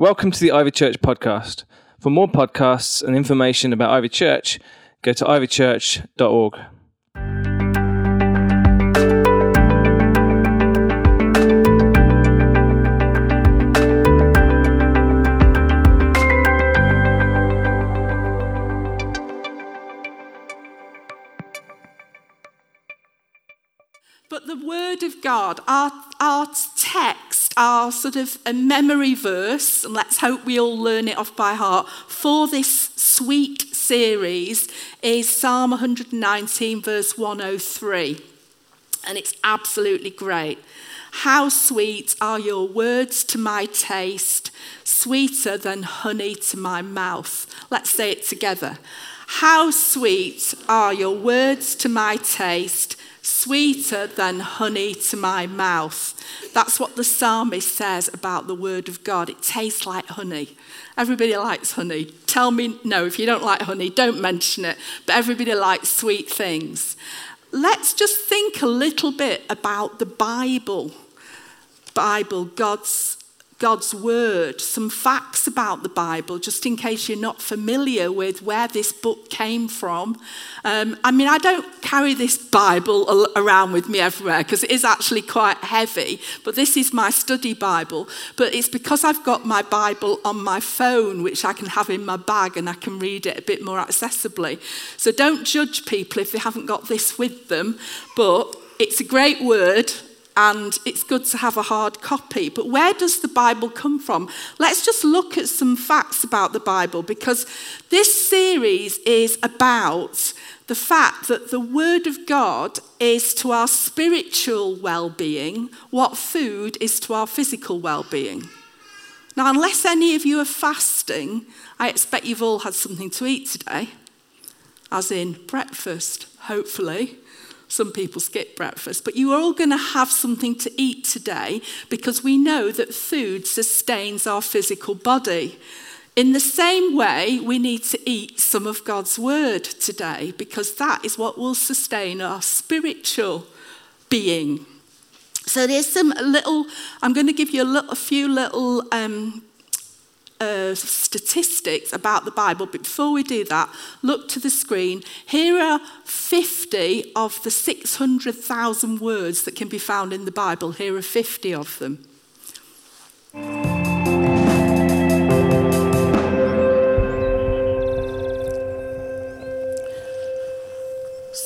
Welcome to the Ivy Church podcast. For more podcasts and information about Ivy Church, go to ivychurch.org. But the Word of God, our, our text, our sort of a memory verse, and let's hope we all learn it off by heart, for this sweet series is Psalm 119, verse 103. And it's absolutely great. How sweet are your words to my taste, sweeter than honey to my mouth. Let's say it together. How sweet are your words to my taste, sweeter than honey to my mouth. That's what the psalmist says about the word of God. It tastes like honey. Everybody likes honey. Tell me no, if you don't like honey, don't mention it. But everybody likes sweet things. Let's just think a little bit about the Bible. Bible, God's God's word, some facts about the Bible, just in case you're not familiar with where this book came from. Um, I mean, I don't carry this Bible around with me everywhere because it is actually quite heavy, but this is my study Bible. But it's because I've got my Bible on my phone, which I can have in my bag and I can read it a bit more accessibly. So don't judge people if they haven't got this with them, but it's a great word and it's good to have a hard copy. But where does the Bible come from? Let's just look at some facts about the Bible because this series is about the fact that the Word of God is to our spiritual well being what food is to our physical well being. Now, unless any of you are fasting, I expect you've all had something to eat today, as in breakfast, hopefully. Some people skip breakfast, but you are all going to have something to eat today because we know that food sustains our physical body. In the same way, we need to eat some of God's word today because that is what will sustain our spiritual being. So there's some little, I'm going to give you a, little, a few little um, uh, statistics about the Bible. But before we do that, look to the screen. Here are 50 of the 600,000 words that can be found in the Bible. Here are 50 of them.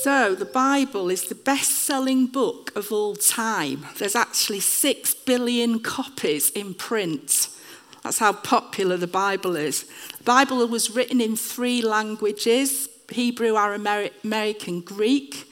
So, the Bible is the best selling book of all time. There's actually six billion copies in print. That's how popular the Bible is. The Bible was written in three languages Hebrew, Aramaic, and Greek.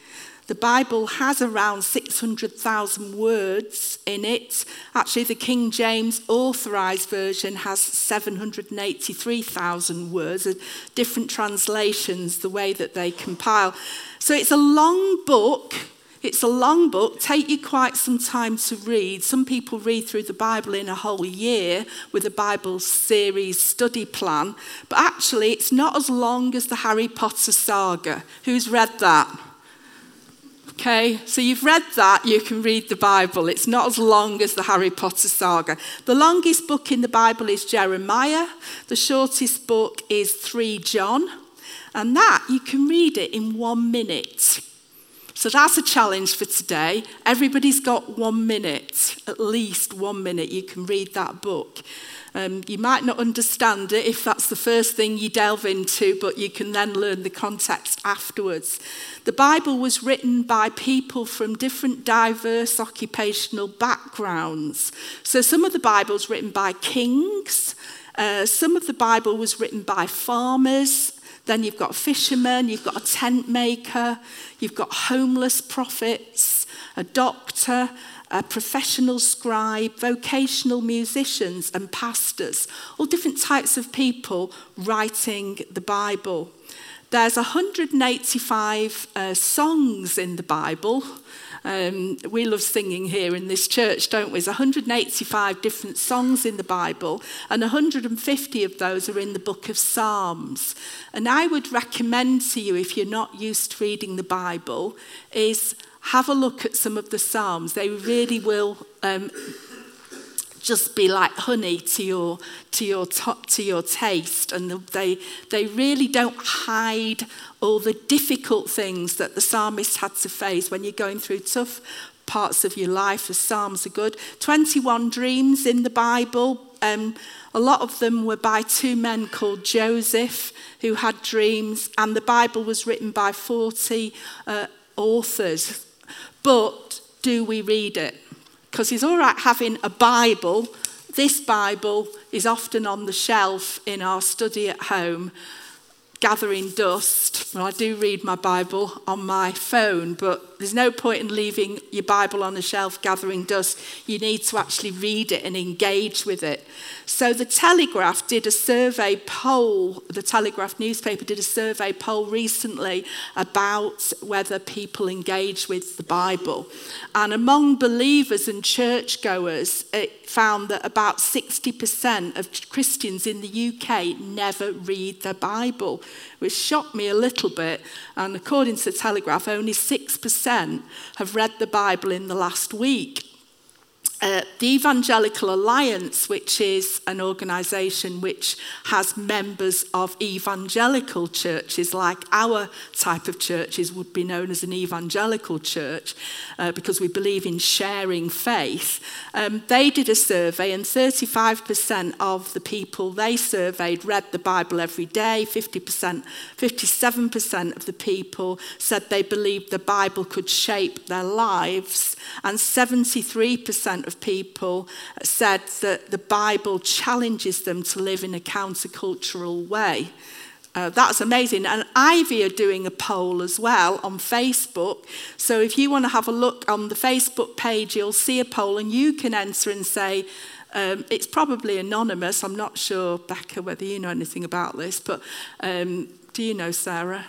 The Bible has around 600,000 words in it. Actually, the King James Authorized Version has 783,000 words, different translations, the way that they compile. So it's a long book it's a long book, take you quite some time to read. Some people read through the Bible in a whole year with a Bible series study plan, but actually it's not as long as the Harry Potter saga. Who's read that? Okay, so you've read that, you can read the Bible. It's not as long as the Harry Potter saga. The longest book in the Bible is Jeremiah, the shortest book is 3 John, and that you can read it in one minute. So that's a challenge for today. Everybody's got one minute, at least one minute. You can read that book. Um, you might not understand it if that's the first thing you delve into, but you can then learn the context afterwards. The Bible was written by people from different diverse occupational backgrounds. So some of the Bible's written by kings, uh, some of the Bible was written by farmers, then you've got fishermen, you've got a tent maker, you've got homeless prophets, a doctor, a professional scribe, vocational musicians, and pastors, all different types of people writing the Bible. There's 185 uh, songs in the Bible. Um, we love singing here in this church, don't we? There's 185 different songs in the Bible, and 150 of those are in the book of Psalms. And I would recommend to you, if you're not used to reading the Bible, is have a look at some of the Psalms. They really will um, just be like honey to your to your top, to your taste. And they they really don't hide all the difficult things that the psalmist had to face. When you're going through tough parts of your life the psalms are good. 21 dreams in the bible. Um, a lot of them were by two men called joseph who had dreams and the bible was written by 40 uh, authors. But do we read it because it's all right having a Bible. This Bible is often on the shelf in our study at home, gathering dust. Well, I do read my Bible on my phone, but there's no point in leaving your Bible on a shelf gathering dust. You need to actually read it and engage with it. So the Telegraph did a survey poll, the Telegraph newspaper did a survey poll recently about whether people engage with the Bible. And among believers and churchgoers, it found that about 60% of Christians in the UK never read the Bible, which shocked me a little bit. And according to the Telegraph, only 6% have read the Bible in the last week. Uh, the Evangelical Alliance, which is an organisation which has members of evangelical churches, like our type of churches would be known as an evangelical church, uh, because we believe in sharing faith. Um, they did a survey, and 35% of the people they surveyed read the Bible every day. 50%, 57% of the people said they believed the Bible could shape their lives, and 73% of people said that the Bible challenges them to live in a countercultural way. Uh, that's amazing. And Ivy are doing a poll as well on Facebook. So if you want to have a look on the Facebook page, you'll see a poll and you can answer and say, um, it's probably anonymous. I'm not sure, Becca, whether you know anything about this, but um, do you know, Sarah?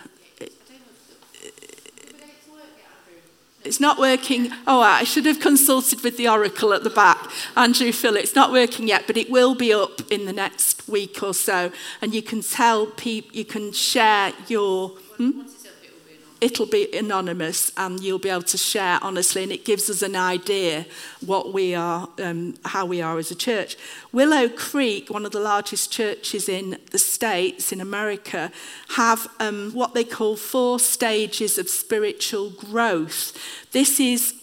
It's not working. Oh, I should have consulted with the oracle at the back, Andrew Phil. It's not working yet, but it will be up in the next week or so. And you can tell people, you can share your. Hmm? It'll be anonymous and you'll be able to share honestly and it gives us an idea what we are um, how we are as a church. Willow creek one of the largest churches in the states in america have um, what they call four stages of spiritual growth. This is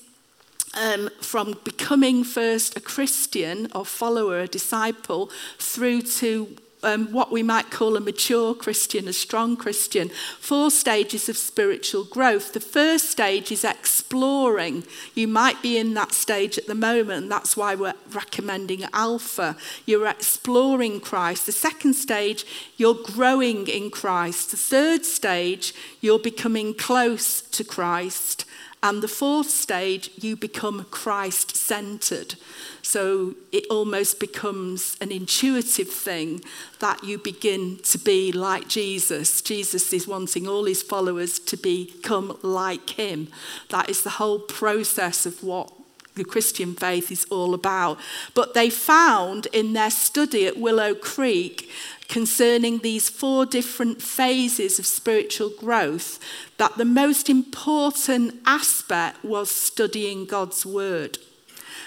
um, from becoming first a Christian or follower, a disciple, through to um, what we might call a mature Christian, a strong Christian. Four stages of spiritual growth. The first stage is exploring. You might be in that stage at the moment, that's why we're recommending Alpha. You're exploring Christ. The second stage, you're growing in Christ. The third stage, you're becoming close to Christ. And the fourth stage, you become Christ centered. So it almost becomes an intuitive thing that you begin to be like Jesus. Jesus is wanting all his followers to become like him. That is the whole process of what the Christian faith is all about. But they found in their study at Willow Creek concerning these four different phases of spiritual growth that the most important aspect was studying God's word.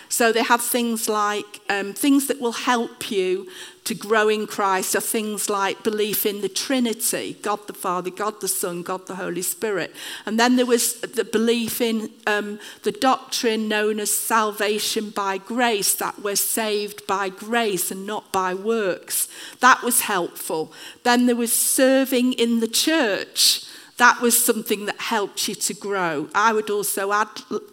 So they have things like um, things that will help you to grow in Christ are things like belief in the Trinity God the Father, God the Son, God the Holy Spirit. And then there was the belief in um, the doctrine known as salvation by grace, that we're saved by grace and not by works. That was helpful. Then there was serving in the church that was something that helped you to grow. I would also add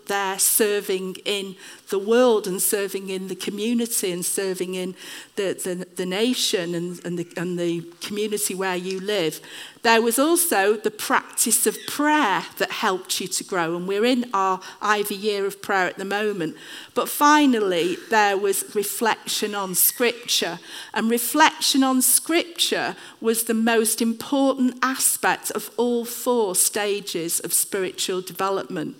there serving in the world and serving in the community and serving in the, the, the nation and, and, the, and the community where you live. There was also the practice of prayer that helped you to grow, and we're in our Ivy year of prayer at the moment. But finally, there was reflection on Scripture, and reflection on Scripture was the most important aspect of all four stages of spiritual development.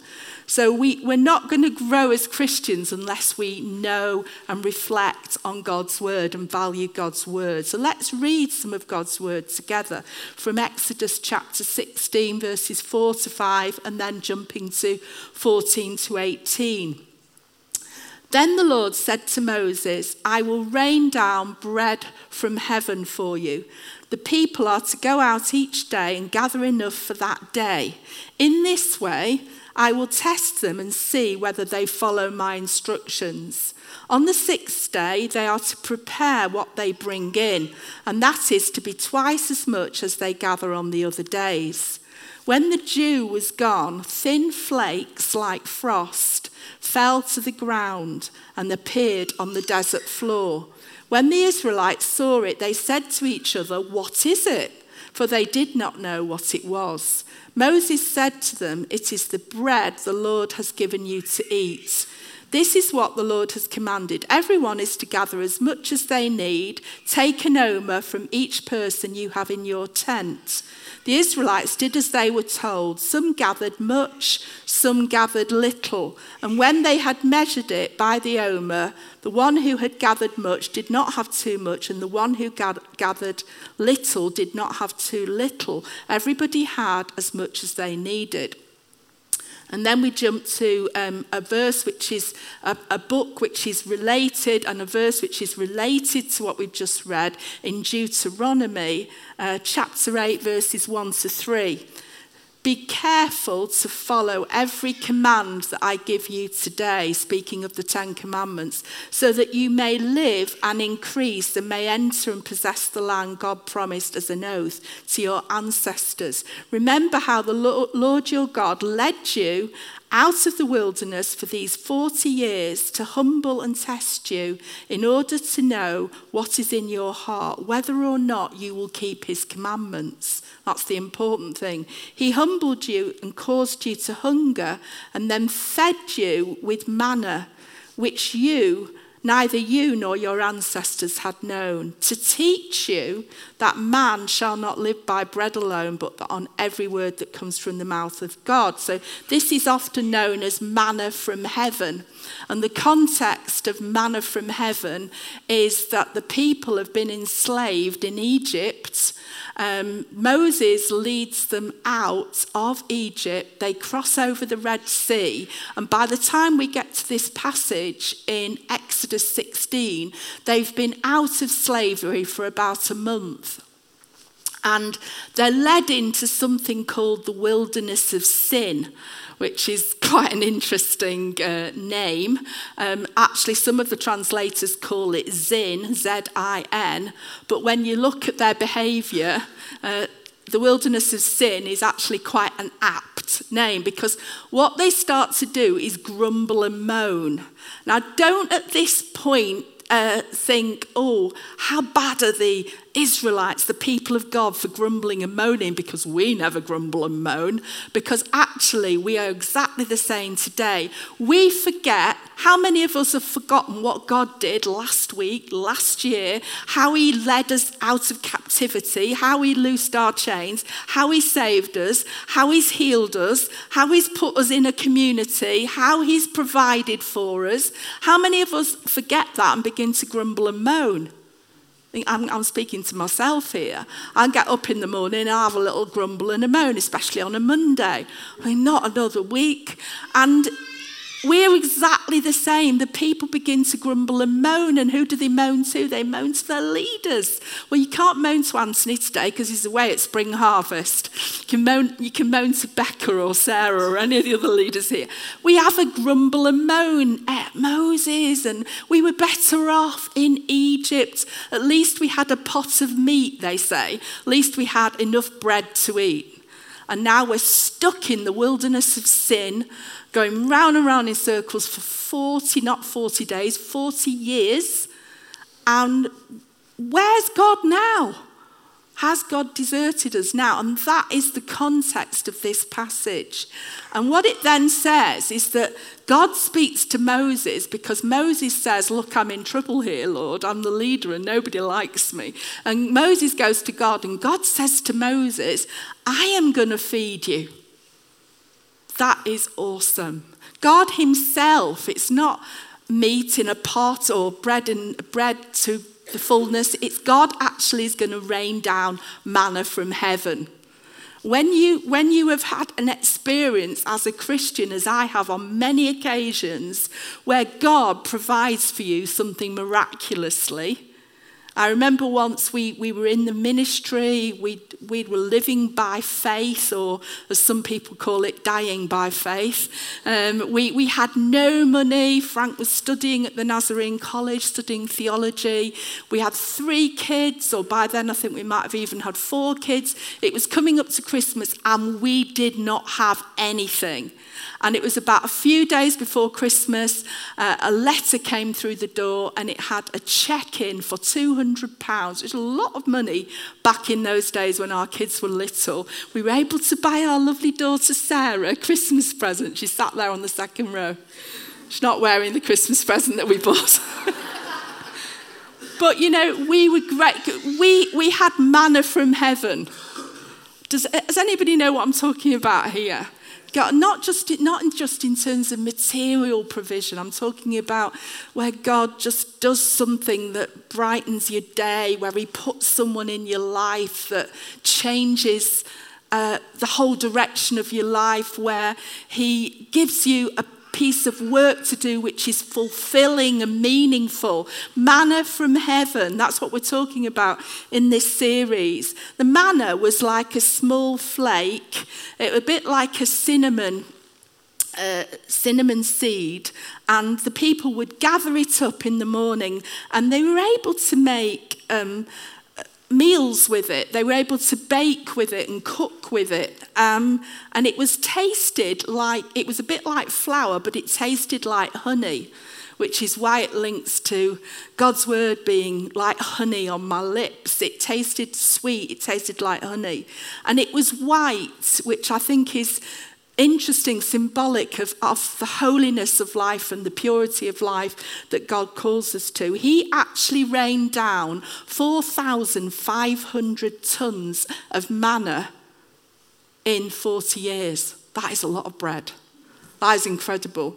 So we, we're not going to grow as Christians unless we know and reflect on God's word and value God's word. So let's read some of God's word together from Exodus chapter 16, verses 4 to 5, and then jumping to 14 to 18. Then the Lord said to Moses, I will rain down bread from heaven for you. The people are to go out each day and gather enough for that day. In this way, I will test them and see whether they follow my instructions. On the sixth day, they are to prepare what they bring in, and that is to be twice as much as they gather on the other days. When the dew was gone, thin flakes like frost fell to the ground and appeared on the desert floor. When the Israelites saw it, they said to each other, What is it? For they did not know what it was. Moses said to them, It is the bread the Lord has given you to eat. This is what the Lord has commanded. Everyone is to gather as much as they need. Take an omer from each person you have in your tent. The Israelites did as they were told. Some gathered much, some gathered little. And when they had measured it by the omer, the one who had gathered much did not have too much, and the one who gathered little did not have too little. Everybody had as much as they needed. And then we jump to um, a verse which is a, a book which is related and a verse which is related to what we've just read in Deuteronomy uh, chapter 8, verses 1 to 3. Be careful to follow every command that I give you today, speaking of the Ten Commandments, so that you may live and increase and may enter and possess the land God promised as an oath to your ancestors. Remember how the Lord your God led you out of the wilderness for these 40 years to humble and test you in order to know what is in your heart, whether or not you will keep his commandments. That's the important thing. He humbled you and caused you to hunger and then fed you with manna, which you neither you nor your ancestors had known, to teach you that man shall not live by bread alone, but on every word that comes from the mouth of God. So, this is often known as manna from heaven. And the context of manna from heaven is that the people have been enslaved in Egypt um, Moses leads them out of Egypt. They cross over the Red Sea. And by the time we get to this passage in Exodus 16, they've been out of slavery for about a month. And they're led into something called the wilderness of sin which is quite an interesting uh, name. Um, actually, some of the translators call it Zin, Z I N, but when you look at their behaviour, uh, the wilderness of sin is actually quite an apt name because what they start to do is grumble and moan. Now, don't at this point uh, think, oh, how bad are the Israelites, the people of God, for grumbling and moaning because we never grumble and moan, because actually we are exactly the same today. We forget, how many of us have forgotten what God did last week, last year, how He led us out of captivity, how He loosed our chains, how He saved us, how He's healed us, how He's put us in a community, how He's provided for us. How many of us forget that and begin to grumble and moan? I'm, I'm, speaking to myself here. I get up in the morning, I have a little grumble and a moan, especially on a Monday. I mean, not another week. And we're exactly the same. The people begin to grumble and moan. And who do they moan to? They moan to their leaders. Well, you can't moan to Anthony today because he's away at spring harvest. You can, moan, you can moan to Becca or Sarah or any of the other leaders here. We have a grumble and moan at Moses, and we were better off in Egypt. At least we had a pot of meat, they say. At least we had enough bread to eat. And now we're stuck in the wilderness of sin going round and round in circles for 40, not 40 days, 40 years. And where's God now? Has God deserted us now? And that is the context of this passage. And what it then says is that God speaks to Moses because Moses says, Look, I'm in trouble here, Lord. I'm the leader and nobody likes me. And Moses goes to God, and God says to Moses, I am going to feed you. That is awesome. God Himself, it's not meat in a pot or bread in bread to the fullness. It's God actually is going to rain down manna from heaven. When you, when you have had an experience as a Christian, as I have on many occasions, where God provides for you something miraculously, I remember once we, we were in the ministry, we, we were living by faith, or as some people call it, dying by faith. Um, we, we had no money. Frank was studying at the Nazarene College, studying theology. We had three kids, or by then I think we might have even had four kids. It was coming up to Christmas, and we did not have anything. And it was about a few days before Christmas, uh, a letter came through the door and it had a check in for £200, which was a lot of money back in those days when our kids were little. We were able to buy our lovely daughter Sarah a Christmas present. She sat there on the second row. She's not wearing the Christmas present that we bought. but you know, we were great. We, we had manna from heaven. Does, does anybody know what I'm talking about here? God, not just not just in terms of material provision. I'm talking about where God just does something that brightens your day, where He puts someone in your life that changes uh, the whole direction of your life, where He gives you a piece of work to do which is fulfilling and meaningful. Manna from heaven, that's what we're talking about in this series. The manna was like a small flake, it a bit like a cinnamon. Uh, cinnamon seed, and the people would gather it up in the morning, and they were able to make um, meals with it. They were able to bake with it and cook with it. Um, and it was tasted like, it was a bit like flour, but it tasted like honey, which is why it links to God's word being like honey on my lips. It tasted sweet, it tasted like honey. And it was white, which I think is interesting, symbolic of, of the holiness of life and the purity of life that God calls us to. He actually rained down 4,500 tons of manna in 40 years. That is a lot of bread. That is incredible.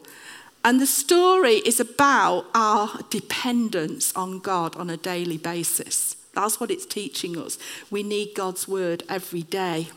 And the story is about our dependence on God on a daily basis. That's what it's teaching us. We need God's word every day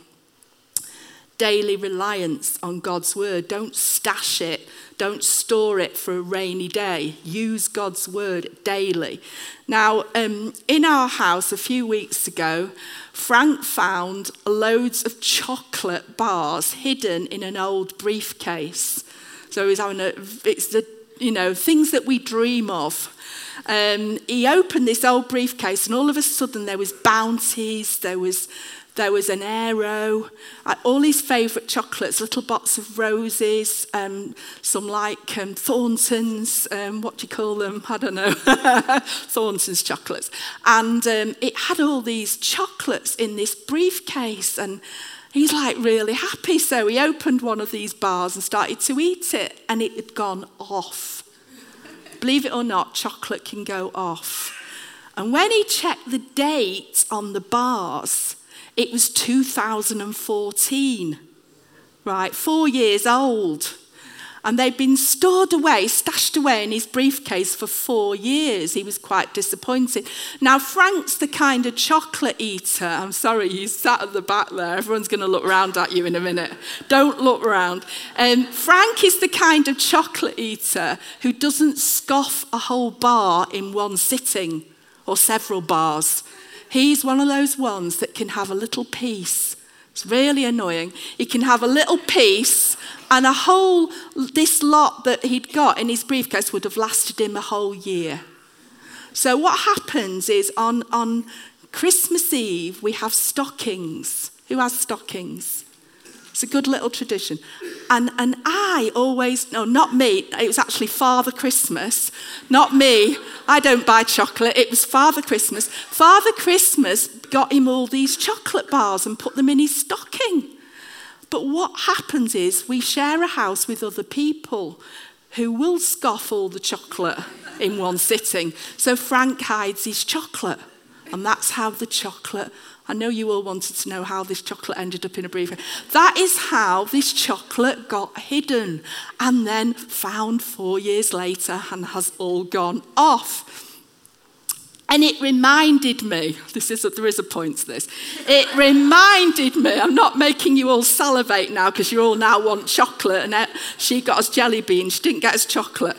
daily reliance on God's word. Don't stash it, don't store it for a rainy day. Use God's word daily. Now, um, in our house a few weeks ago, Frank found loads of chocolate bars hidden in an old briefcase. So he's having a, it's the, you know, things that we dream of. Um, he opened this old briefcase, and all of a sudden there was bounties, there was there was an Aero, uh, all his favourite chocolates, little box of roses, um, some like um, Thornton's, um, what do you call them? I don't know, Thornton's chocolates. And um, it had all these chocolates in this briefcase and he's like really happy. So he opened one of these bars and started to eat it and it had gone off. Believe it or not, chocolate can go off. And when he checked the date on the bars, it was 2014, right? Four years old. And they'd been stored away, stashed away in his briefcase for four years. He was quite disappointed. Now, Frank's the kind of chocolate eater. I'm sorry, you sat at the back there. Everyone's going to look round at you in a minute. Don't look round. Um, Frank is the kind of chocolate eater who doesn't scoff a whole bar in one sitting or several bars. He's one of those ones that can have a little piece. It's really annoying. He can have a little piece, and a whole, this lot that he'd got in his briefcase would have lasted him a whole year. So, what happens is on, on Christmas Eve, we have stockings. Who has stockings? It's a good little tradition. And, and I always, no, not me, it was actually Father Christmas, not me. I don't buy chocolate, it was Father Christmas. Father Christmas got him all these chocolate bars and put them in his stocking. But what happens is we share a house with other people who will scoff all the chocolate in one sitting. So Frank hides his chocolate, and that's how the chocolate I know you all wanted to know how this chocolate ended up in a briefcase. That is how this chocolate got hidden and then found four years later and has all gone off. And it reminded me, this is a, there is a point to this. It reminded me, I'm not making you all salivate now because you all now want chocolate, and she got us jelly beans, she didn't get us chocolate.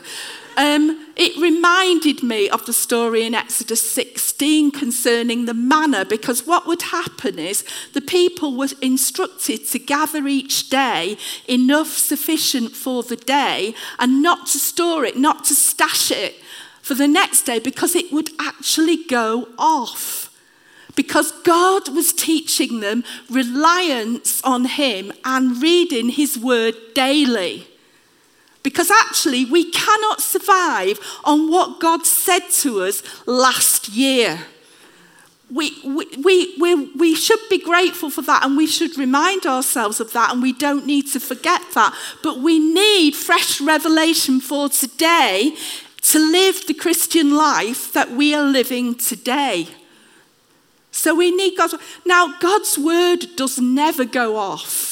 Um, it reminded me of the story in Exodus 16 concerning the manna, because what would happen is the people were instructed to gather each day enough sufficient for the day and not to store it, not to stash it for the next day because it would actually go off. Because God was teaching them reliance on Him and reading His word daily. Because actually, we cannot survive on what God said to us last year. We, we, we, we, we should be grateful for that and we should remind ourselves of that and we don't need to forget that. But we need fresh revelation for today to live the Christian life that we are living today. So we need God's Now, God's word does never go off.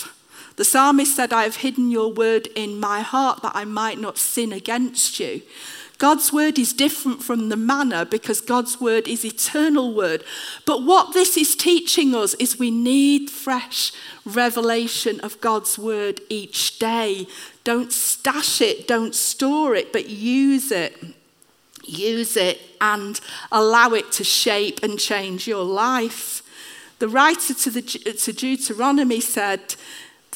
The psalmist said, I have hidden your word in my heart that I might not sin against you. God's word is different from the manna because God's word is eternal word. But what this is teaching us is we need fresh revelation of God's word each day. Don't stash it, don't store it, but use it. Use it and allow it to shape and change your life. The writer to, the, to Deuteronomy said,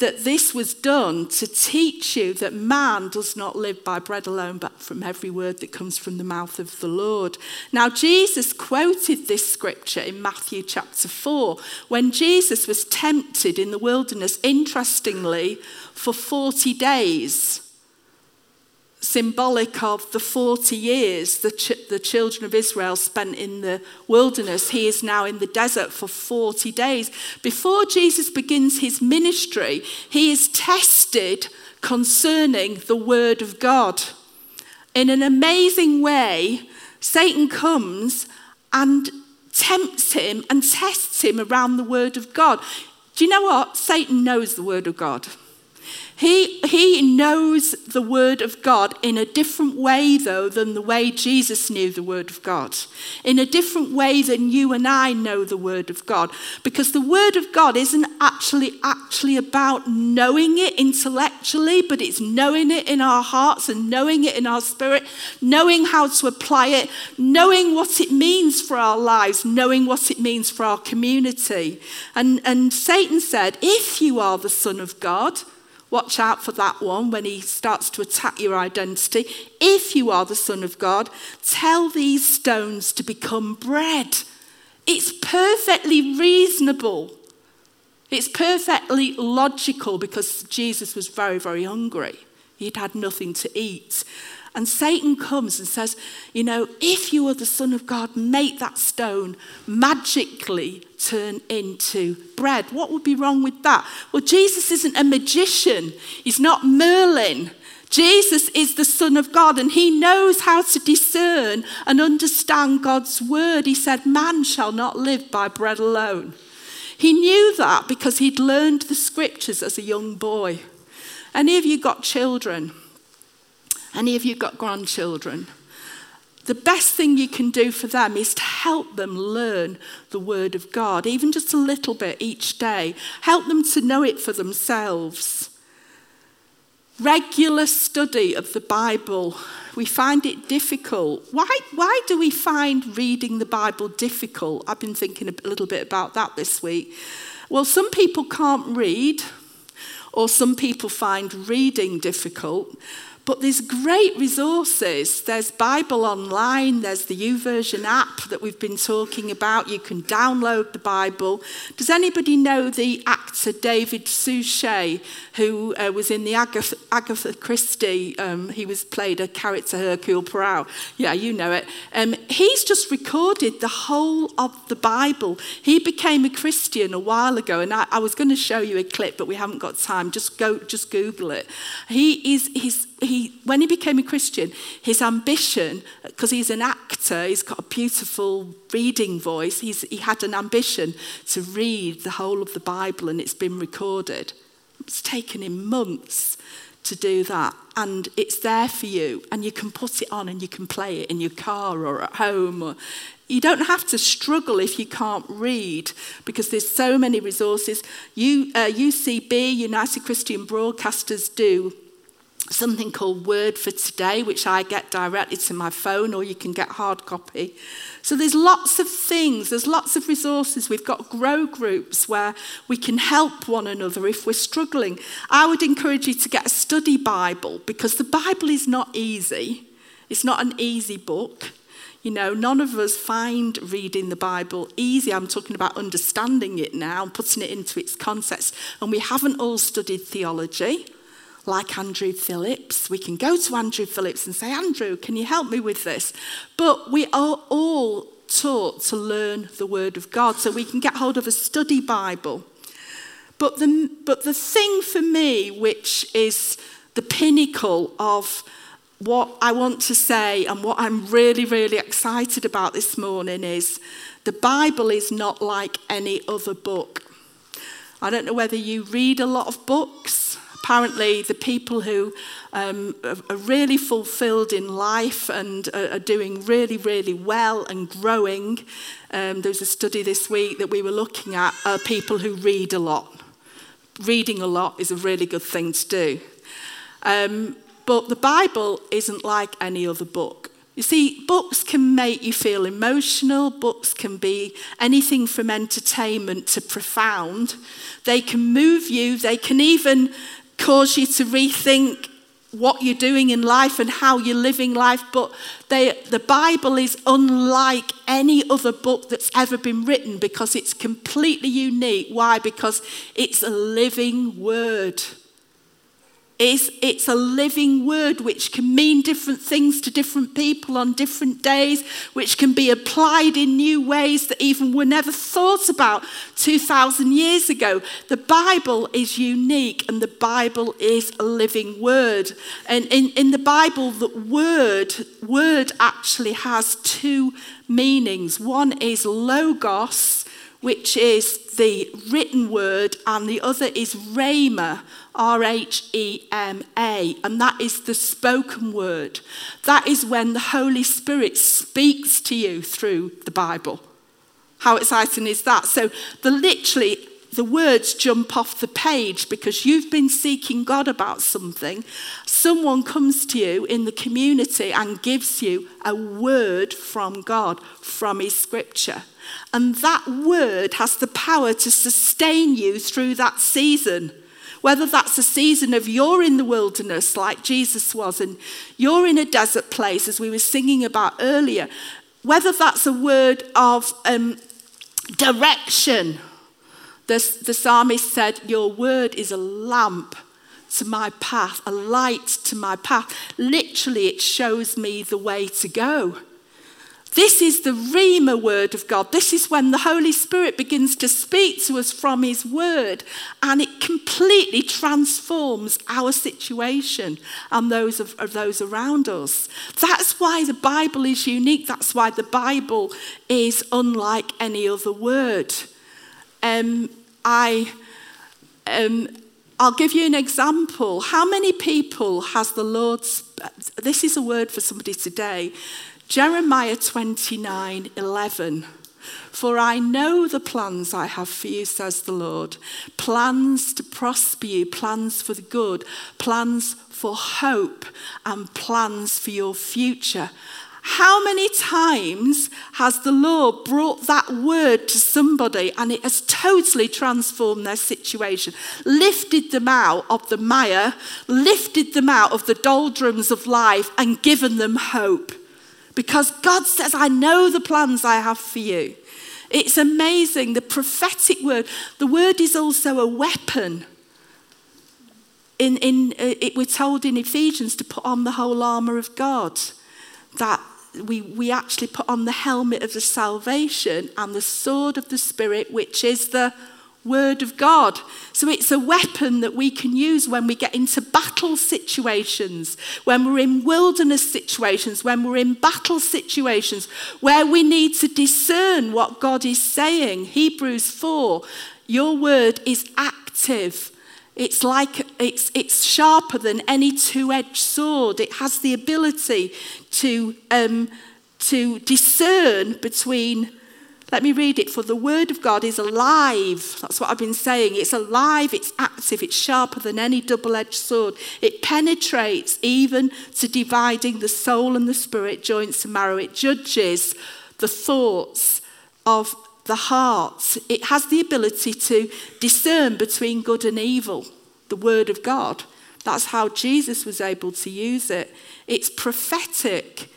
that this was done to teach you that man does not live by bread alone, but from every word that comes from the mouth of the Lord. Now, Jesus quoted this scripture in Matthew chapter 4 when Jesus was tempted in the wilderness, interestingly, for 40 days symbolic of the 40 years the, ch- the children of Israel spent in the wilderness. He is now in the desert for 40 days. Before Jesus begins his ministry, he is tested concerning the word of God. In an amazing way, Satan comes and tempts him and tests him around the word of God. Do you know what? Satan knows the word of God. He, he knows the Word of God in a different way, though, than the way Jesus knew the Word of God. In a different way than you and I know the Word of God. Because the Word of God isn't actually, actually about knowing it intellectually, but it's knowing it in our hearts and knowing it in our spirit, knowing how to apply it, knowing what it means for our lives, knowing what it means for our community. And, and Satan said, If you are the Son of God, Watch out for that one when he starts to attack your identity. If you are the Son of God, tell these stones to become bread. It's perfectly reasonable. It's perfectly logical because Jesus was very, very hungry. He'd had nothing to eat. And Satan comes and says, You know, if you are the Son of God, make that stone magically turn into bread. What would be wrong with that? Well, Jesus isn't a magician, he's not Merlin. Jesus is the Son of God and he knows how to discern and understand God's word. He said, Man shall not live by bread alone. He knew that because he'd learned the scriptures as a young boy. Any of you got children? Any of you got grandchildren? The best thing you can do for them is to help them learn the Word of God, even just a little bit each day. Help them to know it for themselves. Regular study of the Bible, we find it difficult. Why, why do we find reading the Bible difficult? I've been thinking a little bit about that this week. Well, some people can't read, or some people find reading difficult. But there's great resources. There's Bible Online, there's the YouVersion app that we've been talking about. You can download the Bible. Does anybody know the actor David Suchet, who uh, was in the Agatha, Agatha Christie? Um, he was played a character Hercule Poirot. Yeah, you know it. Um, he's just recorded the whole of the Bible. He became a Christian a while ago, and I, I was going to show you a clip, but we haven't got time. Just go, just Google it. He is he's he, when he became a Christian, his ambition, because he's an actor, he's got a beautiful reading voice, he's, he had an ambition to read the whole of the Bible and it's been recorded. It's taken him months to do that. And it's there for you, and you can put it on and you can play it in your car or at home. Or, you don't have to struggle if you can't read because there's so many resources. You, uh, UCB, United Christian Broadcasters, do something called Word for Today, which I get directly to my phone, or you can get hard copy. So there's lots of things, there's lots of resources. We've got grow groups where we can help one another if we're struggling. I would encourage you to get a study Bible because the Bible is not easy. It's not an easy book. You know, none of us find reading the Bible easy. I'm talking about understanding it now and putting it into its context. And we haven't all studied theology like Andrew Phillips. We can go to Andrew Phillips and say, Andrew, can you help me with this? But we are all taught to learn the Word of God so we can get hold of a study Bible. But the, but the thing for me, which is the pinnacle of what I want to say and what I'm really, really excited about this morning is the Bible is not like any other book. I don't know whether you read a lot of books apparently the people who um, are really fulfilled in life and are, doing really, really well and growing, um, there was a study this week that we were looking at, are people who read a lot. Reading a lot is a really good thing to do. Um, but the Bible isn't like any other book. You see, books can make you feel emotional, books can be anything from entertainment to profound. They can move you, they can even cause you to rethink what you're doing in life and how you're living life. But they, the Bible is unlike any other book that's ever been written because it's completely unique. Why? Because it's a living word it's a living word which can mean different things to different people on different days, which can be applied in new ways that even were never thought about 2,000 years ago. The Bible is unique and the Bible is a living word. And in, in the Bible, the word, word actually has two meanings. One is logos, which is the written word, and the other is rhema, R H E M A, and that is the spoken word. That is when the Holy Spirit speaks to you through the Bible. How exciting is that? So, the literally, the words jump off the page because you've been seeking God about something. Someone comes to you in the community and gives you a word from God, from His scripture. And that word has the power to sustain you through that season. Whether that's a season of you're in the wilderness like Jesus was, and you're in a desert place, as we were singing about earlier, whether that's a word of um, direction. The, the psalmist said, Your word is a lamp to my path, a light to my path. Literally, it shows me the way to go. This is the Rhema word of God. This is when the Holy Spirit begins to speak to us from his word and it completely transforms our situation and those of, of, those around us. That's why the Bible is unique. That's why the Bible is unlike any other word. Um, I, um, I'll give you an example. How many people has the Lord, this is a word for somebody today, Jeremiah 29 11. For I know the plans I have for you, says the Lord plans to prosper you, plans for the good, plans for hope, and plans for your future. How many times has the Lord brought that word to somebody and it has totally transformed their situation, lifted them out of the mire, lifted them out of the doldrums of life, and given them hope? Because God says, I know the plans I have for you. It's amazing. The prophetic word, the word is also a weapon. In, in, uh, it, we're told in Ephesians to put on the whole armour of God. That we, we actually put on the helmet of the salvation and the sword of the Spirit, which is the Word of God. So it's a weapon that we can use when we get into battle situations, when we're in wilderness situations, when we're in battle situations, where we need to discern what God is saying. Hebrews 4 Your word is active It's like it's, it's sharper than any two edged sword. It has the ability to, um, to discern between let me read it. For the word of God is alive. That's what I've been saying. It's alive, it's active, it's sharper than any double edged sword. It penetrates even to dividing the soul and the spirit, joints and marrow. It judges the thoughts of the heart. It has the ability to discern between good and evil, the word of God. That's how Jesus was able to use it. It's prophetic.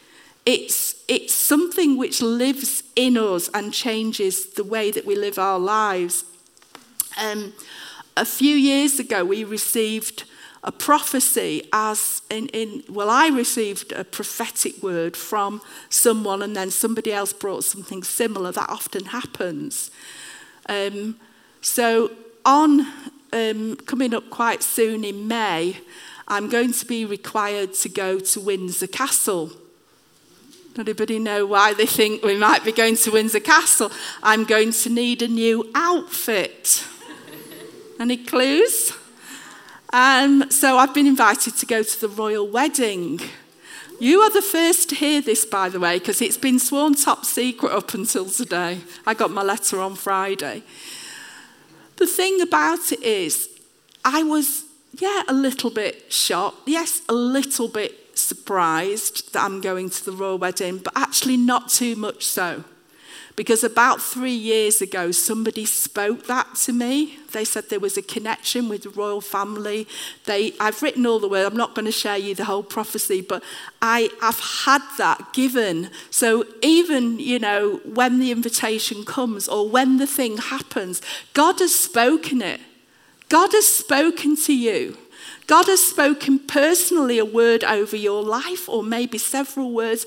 It's, it's something which lives in us and changes the way that we live our lives. Um, a few years ago, we received a prophecy as in, in well i received a prophetic word from someone and then somebody else brought something similar that often happens um, so on um, coming up quite soon in may i'm going to be required to go to windsor castle Anybody know why they think we might be going to Windsor Castle? I'm going to need a new outfit. Any clues? Um, so I've been invited to go to the royal wedding. You are the first to hear this, by the way, because it's been sworn top secret up until today. I got my letter on Friday. The thing about it is, I was, yeah, a little bit shocked. Yes, a little bit surprised that I'm going to the royal wedding, but actually not too much so. Because about three years ago, somebody spoke that to me. They said there was a connection with the royal family. They, I've written all the words. I'm not going to share you the whole prophecy, but I, I've had that given. So even, you know, when the invitation comes or when the thing happens, God has spoken it. God has spoken to you. God has spoken personally a word over your life, or maybe several words.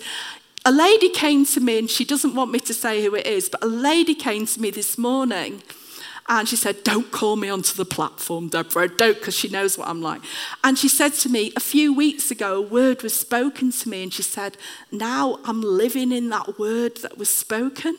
A lady came to me, and she doesn't want me to say who it is, but a lady came to me this morning. And she said, Don't call me onto the platform, Deborah. Don't, because she knows what I'm like. And she said to me, A few weeks ago, a word was spoken to me. And she said, Now I'm living in that word that was spoken.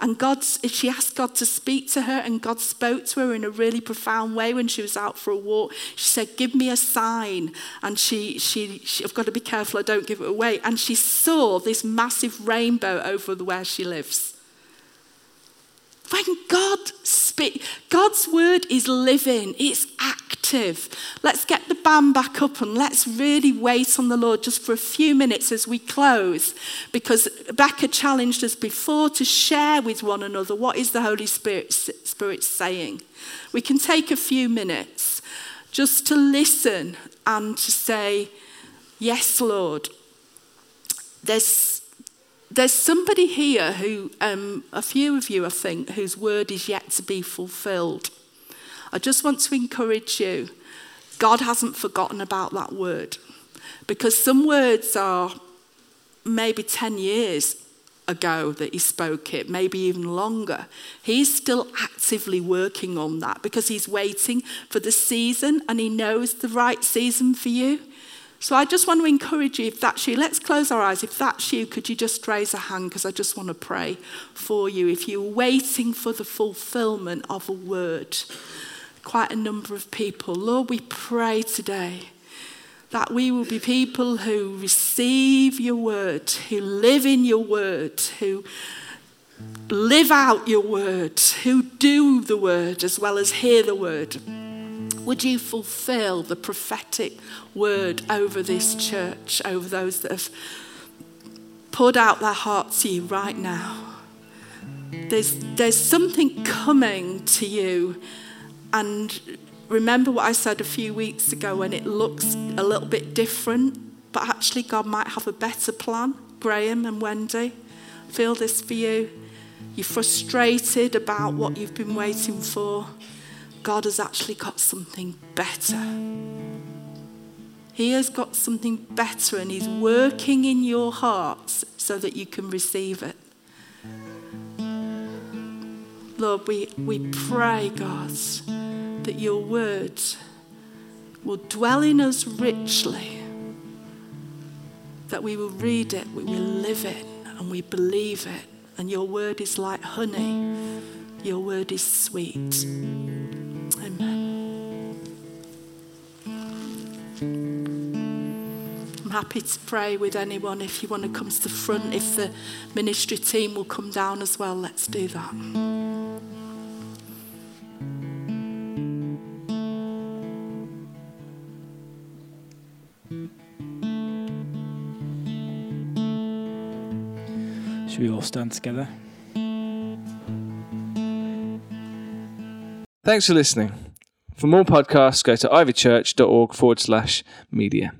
And God, she asked God to speak to her, and God spoke to her in a really profound way when she was out for a walk. She said, Give me a sign. And she, she, she I've got to be careful I don't give it away. And she saw this massive rainbow over where she lives. When God speaks, God's word is living, it's active. Let's get the band back up and let's really wait on the Lord just for a few minutes as we close. Because Becca challenged us before to share with one another what is the Holy Spirit, Spirit saying. We can take a few minutes just to listen and to say, Yes, Lord. There's there's somebody here who, um, a few of you, I think, whose word is yet to be fulfilled. I just want to encourage you. God hasn't forgotten about that word because some words are maybe 10 years ago that he spoke it, maybe even longer. He's still actively working on that because he's waiting for the season and he knows the right season for you. So I just want to encourage you, if that's you, let's close our eyes. If that's you, could you just raise a hand? Because I just want to pray for you. If you're waiting for the fulfillment of a word, quite a number of people, Lord, we pray today that we will be people who receive your word, who live in your word, who live out your word, who do the word as well as hear the word. Would you fulfill the prophetic word over this church, over those that have poured out their heart to you right now? There's, there's something coming to you. And remember what I said a few weeks ago when it looks a little bit different, but actually, God might have a better plan. Graham and Wendy, feel this for you. You're frustrated about what you've been waiting for. God has actually got something better. He has got something better and He's working in your hearts so that you can receive it. Lord, we, we pray, God, that your Word will dwell in us richly, that we will read it, we will live it, and we believe it. And your word is like honey, your word is sweet. Amen. I'm happy to pray with anyone if you want to come to the front. If the ministry team will come down as well, let's do that. All stand together? Thanks for listening. For more podcasts, go to ivychurch.org forward slash media.